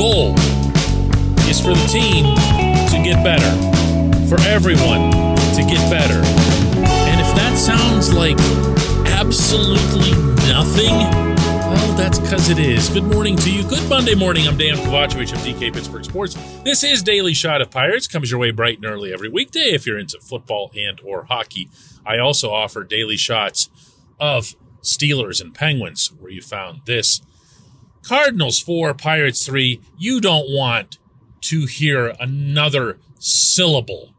goal is for the team to get better, for everyone to get better. And if that sounds like absolutely nothing, well, that's because it is. Good morning to you. Good Monday morning. I'm Dan Kovacevic of DK Pittsburgh Sports. This is Daily Shot of Pirates. Comes your way bright and early every weekday if you're into football and or hockey. I also offer daily shots of Steelers and Penguins, where you found this. Cardinals 4, Pirates 3. You don't want to hear another syllable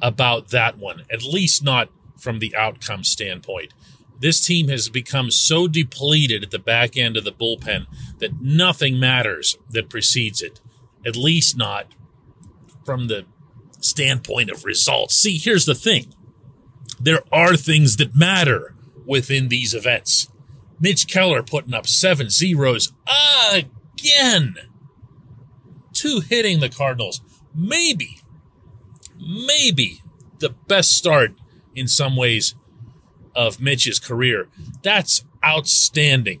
about that one, at least not from the outcome standpoint. This team has become so depleted at the back end of the bullpen that nothing matters that precedes it, at least not from the standpoint of results. See, here's the thing there are things that matter within these events. Mitch Keller putting up seven zeros again. Two hitting the Cardinals. Maybe, maybe the best start in some ways of Mitch's career. That's outstanding.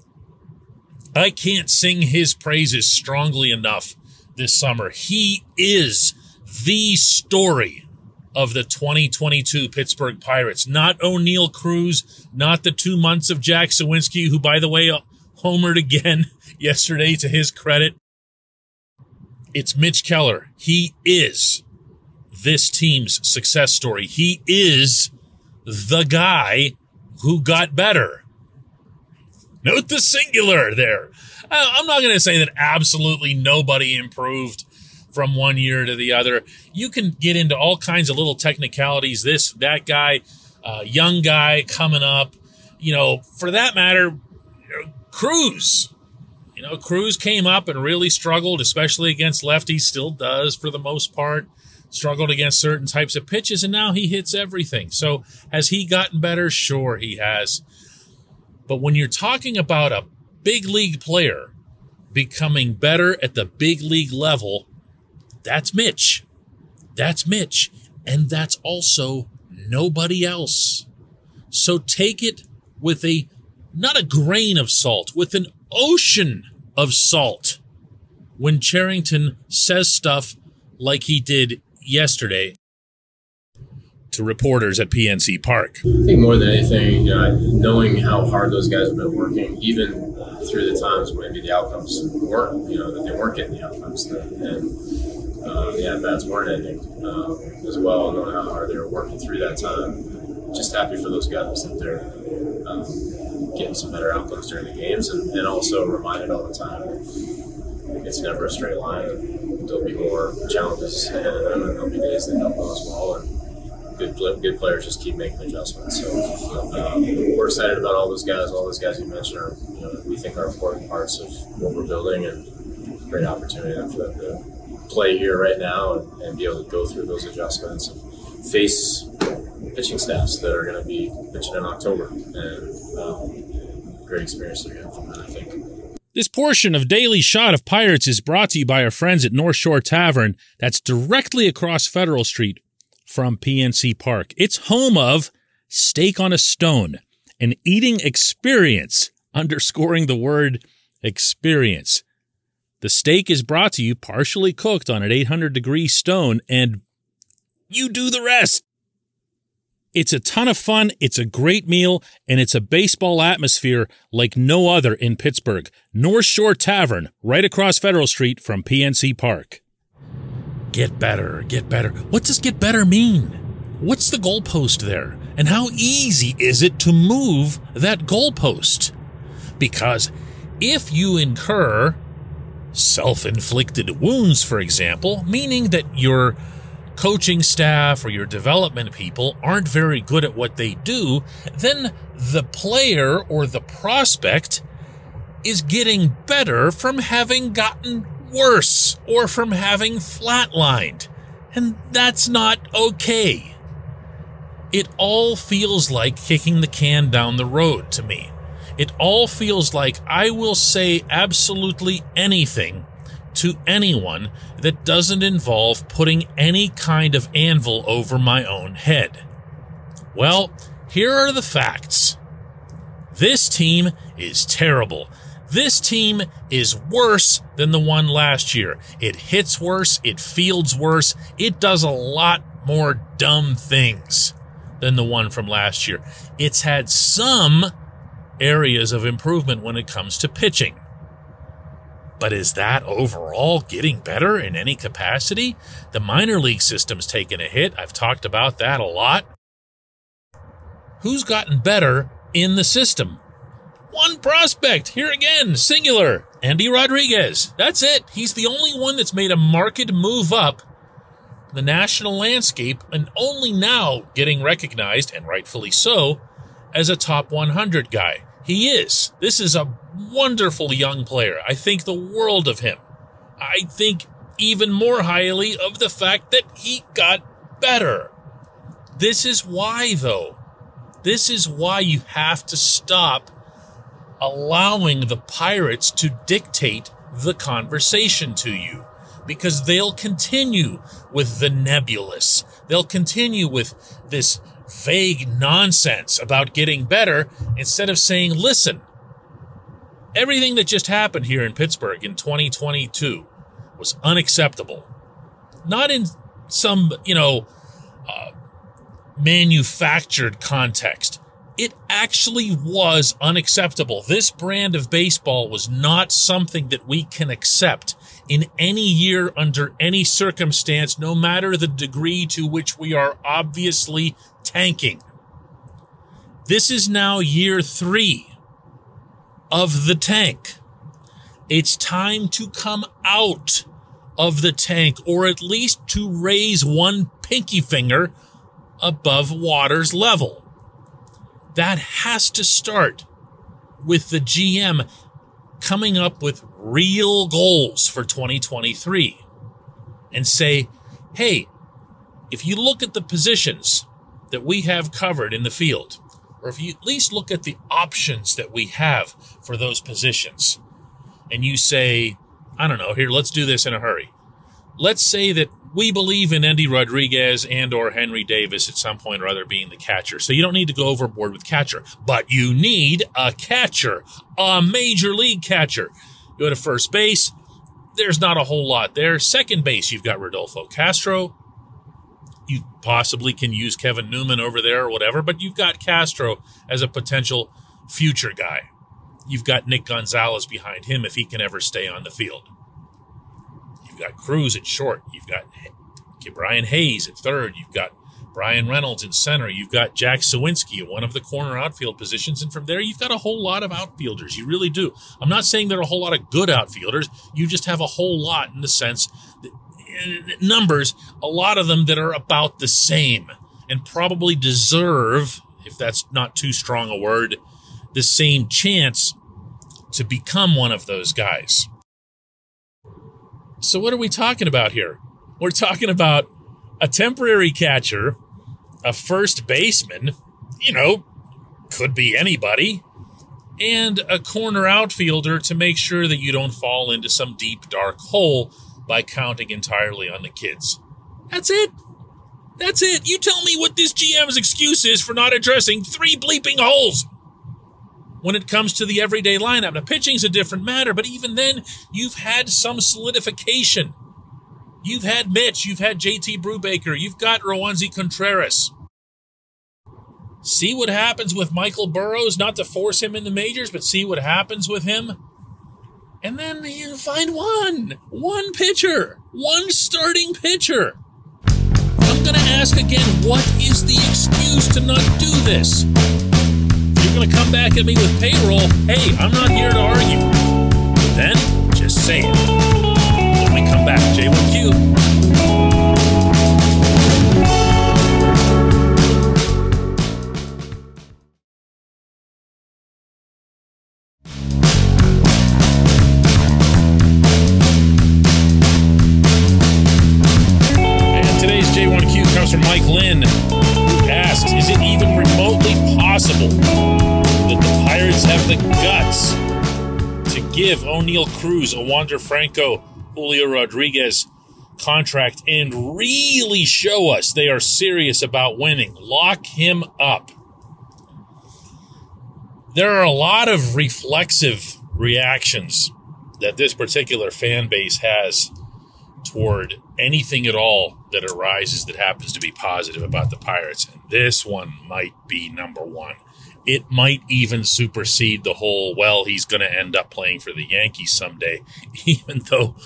I can't sing his praises strongly enough this summer. He is the story of the 2022 Pittsburgh Pirates. Not Oneil Cruz, not the two months of Jack Suwinski, who, by the way, uh, homered again yesterday to his credit. It's Mitch Keller. He is this team's success story. He is the guy who got better. Note the singular there. Uh, I'm not going to say that absolutely nobody improved from one year to the other. You can get into all kinds of little technicalities. This, that guy, uh, young guy coming up. You know, for that matter, Cruz. You know, Cruz came up and really struggled, especially against lefties. Still does for the most part. Struggled against certain types of pitches, and now he hits everything. So, has he gotten better? Sure, he has. But when you're talking about a big league player becoming better at the big league level, that's Mitch. That's Mitch. And that's also nobody else. So take it with a, not a grain of salt, with an ocean of salt when Cherington says stuff like he did yesterday to reporters at PNC Park. I think more than anything, know, knowing how hard those guys have been working, even through the times when maybe the outcomes weren't, you know, that they weren't getting the outcomes, and the at bats weren't ending um, as well, knowing how hard they were working through that time. Just happy for those guys that they're um, getting some better outcomes during the games, and, and also reminded all the time it's never a straight line. There'll be more challenges ahead of them, and there'll be days that don't go as well. And good, good players just keep making adjustments. So um, we're excited about all those guys. All those guys you mentioned are, you know, we think are important parts of what we're building, and great opportunity for them to play here right now and, and, be able to go through those adjustments and face pitching staffs that are going to be pitching in October. And um, great experience get from that, I think. This portion of Daily Shot of Pirates is brought to you by our friends at North Shore Tavern, that's directly across Federal Street from PNC Park. It's home of Steak on a Stone, an eating experience, underscoring the word experience. The steak is brought to you partially cooked on an 800 degree stone, and you do the rest. It's a ton of fun, it's a great meal, and it's a baseball atmosphere like no other in Pittsburgh. North Shore Tavern, right across Federal Street from PNC Park. Get better, get better. What does get better mean? What's the goalpost there? And how easy is it to move that goalpost? Because if you incur self inflicted wounds, for example, meaning that your coaching staff or your development people aren't very good at what they do, then the player or the prospect is getting better from having gotten worse or from having flatlined. And that's not okay. It all feels like kicking the can down the road to me. It all feels like I will say absolutely anything to anyone that doesn't involve putting any kind of anvil over my own head. Well, here are the facts. This team is terrible. This team is worse than the one last year. It hits worse, it fields worse, it does a lot more dumb things than the one from last year. It's had some areas of improvement when it comes to pitching. But is that overall getting better in any capacity? The minor league system's taken a hit. I've talked about that a lot. Who's gotten better in the system? One prospect, here again, singular, Endy Rodriguez. That's it. He's the only one that's made a marked move up the national landscape and only now getting recognized, and rightfully so, as a top 100 guy. He is. This is a wonderful young player. I think the world of him. I think even more highly of the fact that he got better. This is why, though. This is why you have to stop allowing the pirates to dictate the conversation to you because they'll continue with the nebulous. They'll continue with this vague nonsense about getting better instead of saying, listen, everything that just happened here in Pittsburgh in 2022 was unacceptable. Not in some, you know, uh, manufactured context. It actually was unacceptable. This brand of baseball was not something that we can accept in any year under any circumstance, no matter the degree to which we are obviously tanking. This is now year three of the tank. It's time to come out of the tank, or at least to raise one pinky finger above water's level. That has to start with the GM coming up with real goals for 2023 and say, hey, if you look at the positions that we have covered in the field, or if you at least look at the options that we have for those positions, and you say, I don't know, here, let's do this in a hurry. Let's say that we believe in Endy Rodriguez and or Henry Davis at some point or other being the catcher. So you don't need to go overboard with catcher, but you need a catcher, a major league catcher. You go to first base. There's not a whole lot there. Second base, you've got Rodolfo Castro. You possibly can use Kevin Newman over there or whatever, but you've got Castro as a potential future guy. You've got Nick Gonzalez behind him if he can ever stay on the field. You've got Cruz at short. You've got Brian Hayes at third. You've got Bryan Reynolds in center. You've got Jack Suwinski at one of the corner outfield positions. And from there, you've got a whole lot of outfielders. You really do. I'm not saying there are a whole lot of good outfielders. You just have a whole lot in the sense that uh, numbers, a lot of them that are about the same and probably deserve, if that's not too strong a word, the same chance to become one of those guys. So, what are we talking about here? We're talking about a temporary catcher, a first baseman, you know, could be anybody, and a corner outfielder to make sure that you don't fall into some deep, dark hole by counting entirely on the kids. That's it. That's it. You tell me what this GM's excuse is for not addressing three bleeping holes when it comes to the everyday lineup. Now, pitching's a different matter, but even then, you've had some solidification. You've had Mitch, you've had JT Brubaker, you've got Roansy Contreras. See what happens with Michael Burrows, not to force him in the majors, but see what happens with him. And then you find one, one pitcher, one starting pitcher. I'm going to ask again what is the excuse to not do this? You're going to come back at me with payroll, hey, I'm not here to argue. Then just say it. When we come back, J1Q. Give Oneil Cruz, Wander Franco, Julio Rodriguez contract and really show us they are serious about winning? Lock him up. There are a lot of reflexive reactions that this particular fan base has toward anything at all that arises that happens to be positive about the Pirates. And this one might be number one. It might even supersede the whole, well, he's going to end up playing for the Yankees someday, even though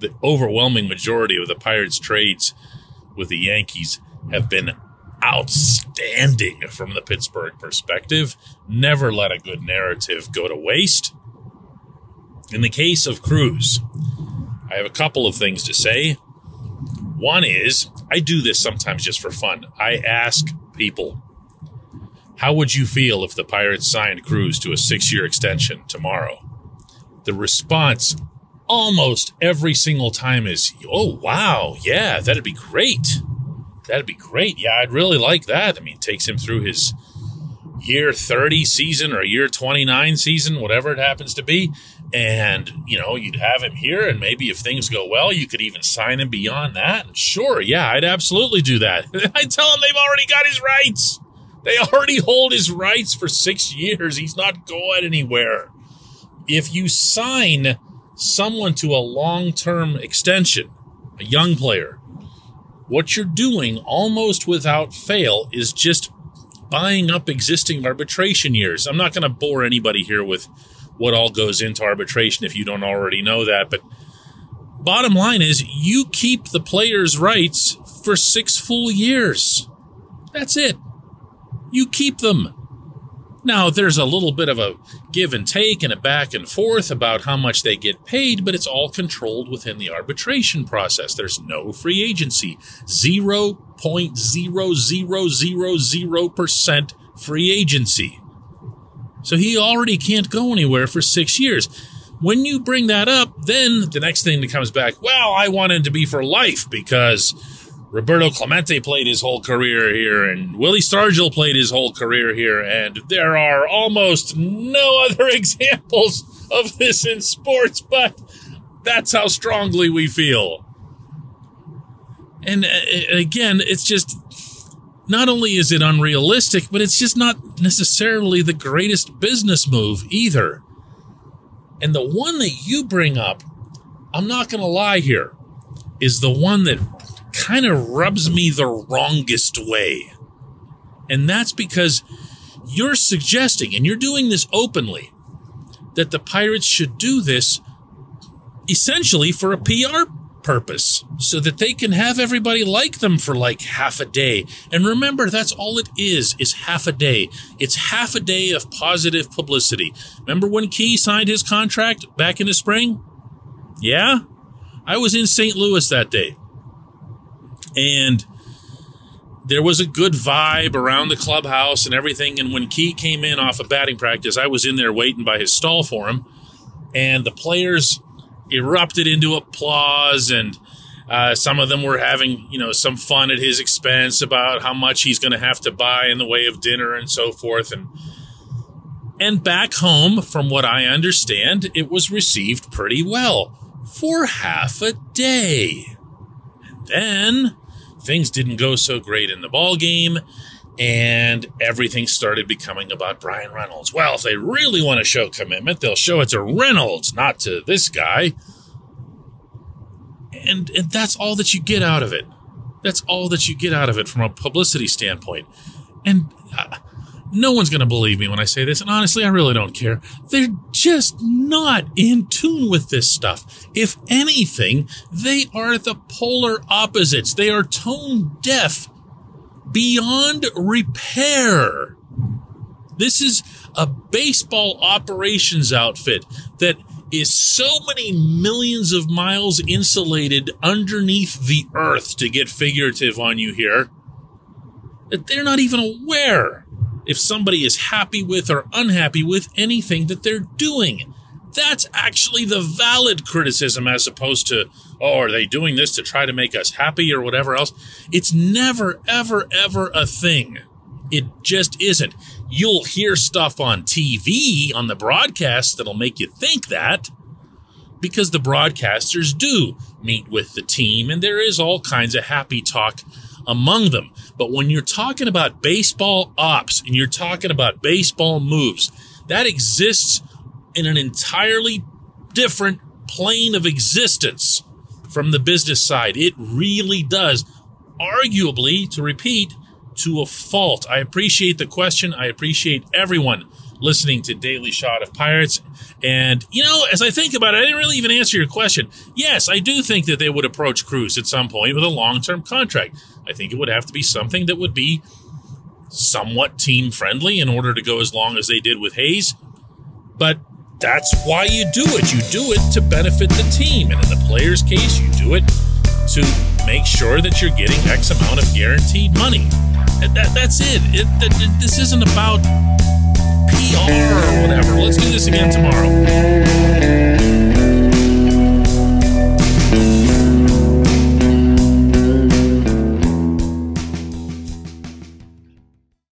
the overwhelming majority of the Pirates' trades with the Yankees have been outstanding from the Pittsburgh perspective. Never let a good narrative go to waste. In the case of Cruz, I have a couple of things to say. One is, I do this sometimes just for fun. I ask people, how would you feel if the Pirates signed Cruz to a six year extension tomorrow? The response almost every single time is, oh, wow, yeah, that'd be great. That'd be great. Yeah, I'd really like that. I mean, takes him through his year 30 season or year 29 season, whatever it happens to be. And, you know, you'd have him here, and maybe if things go well, you could even sign him beyond that. Sure, yeah, I'd absolutely do that. I tell him they've already got his rights. They already hold his rights for six years. He's not going anywhere. If you sign someone to a long term extension, a young player, what you're doing almost without fail is just buying up existing arbitration years. I'm not going to bore anybody here with what all goes into arbitration if you don't already know that. But bottom line is, you keep the player's rights for six full years. That's it. You keep them. Now, there's a little bit of a give and take and a back and forth about how much they get paid, but it's all controlled within the arbitration process. There's no free agency. 0.0000% free agency. So he already can't go anywhere for six years. When you bring that up, then the next thing that comes back, well, I wanted to be for life because Roberto Clemente played his whole career here, and Willie Stargell played his whole career here, and there are almost no other examples of this in sports, but that's how strongly we feel. And uh, again, it's just not only is it unrealistic, but it's just not necessarily the greatest business move either. And the one that you bring up, I'm not going to lie here, is the one that kind of rubs me the wrongest way. And that's because you're suggesting, and you're doing this openly, that the Pirates should do this essentially for a PR purpose so that they can have everybody like them for like half a day. And remember, that's all it is, is half a day. It's half a day of positive publicity. Remember when Key signed his contract back in the spring? Yeah? I was in St. Louis that day. And there was a good vibe around the clubhouse and everything. And when Key came in off of batting practice, I was in there waiting by his stall for him. And the players erupted into applause and uh, some of them were having you know some fun at his expense about how much he's going to have to buy in the way of dinner and so forth and and back home from what i understand it was received pretty well for half a day and then things didn't go so great in the ball game and everything started becoming about Bryan Reynolds. Well, if they really want to show commitment, they'll show it to Reynolds, not to this guy. And, and that's all that you get out of it. That's all that you get out of it from a publicity standpoint. And uh, no one's going to believe me when I say this. And honestly, I really don't care. They're just not in tune with this stuff. If anything, they are the polar opposites. They are tone deaf beyond repair. This is a baseball operations outfit that is so many millions of miles insulated underneath the earth to get figurative on you here that they're not even aware if somebody is happy with or unhappy with anything that they're doing. That's actually the valid criticism as opposed to, oh, are they doing this to try to make us happy or whatever else? It's never, ever, ever a thing. It just isn't. You'll hear stuff on TV, on the broadcast, that'll make you think that because the broadcasters do meet with the team and there is all kinds of happy talk among them. But when you're talking about baseball ops and you're talking about baseball moves, that exists in an entirely different plane of existence from the business side. It really does. Arguably, to repeat, to a fault. I appreciate the question. I appreciate everyone listening to Daily Shot of Pirates. And, you know, as I think about it, I didn't really even answer your question. Yes, I do think that they would approach Cruz at some point with a long term contract. I think it would have to be something that would be somewhat team friendly in order to go as long as they did with Hayes. But that's why you do it. You do it to benefit the team. And in the player's case, you do it to make sure that you're getting X amount of guaranteed money. That, that's it. it that, this isn't about PR or whatever. Let's do this again tomorrow.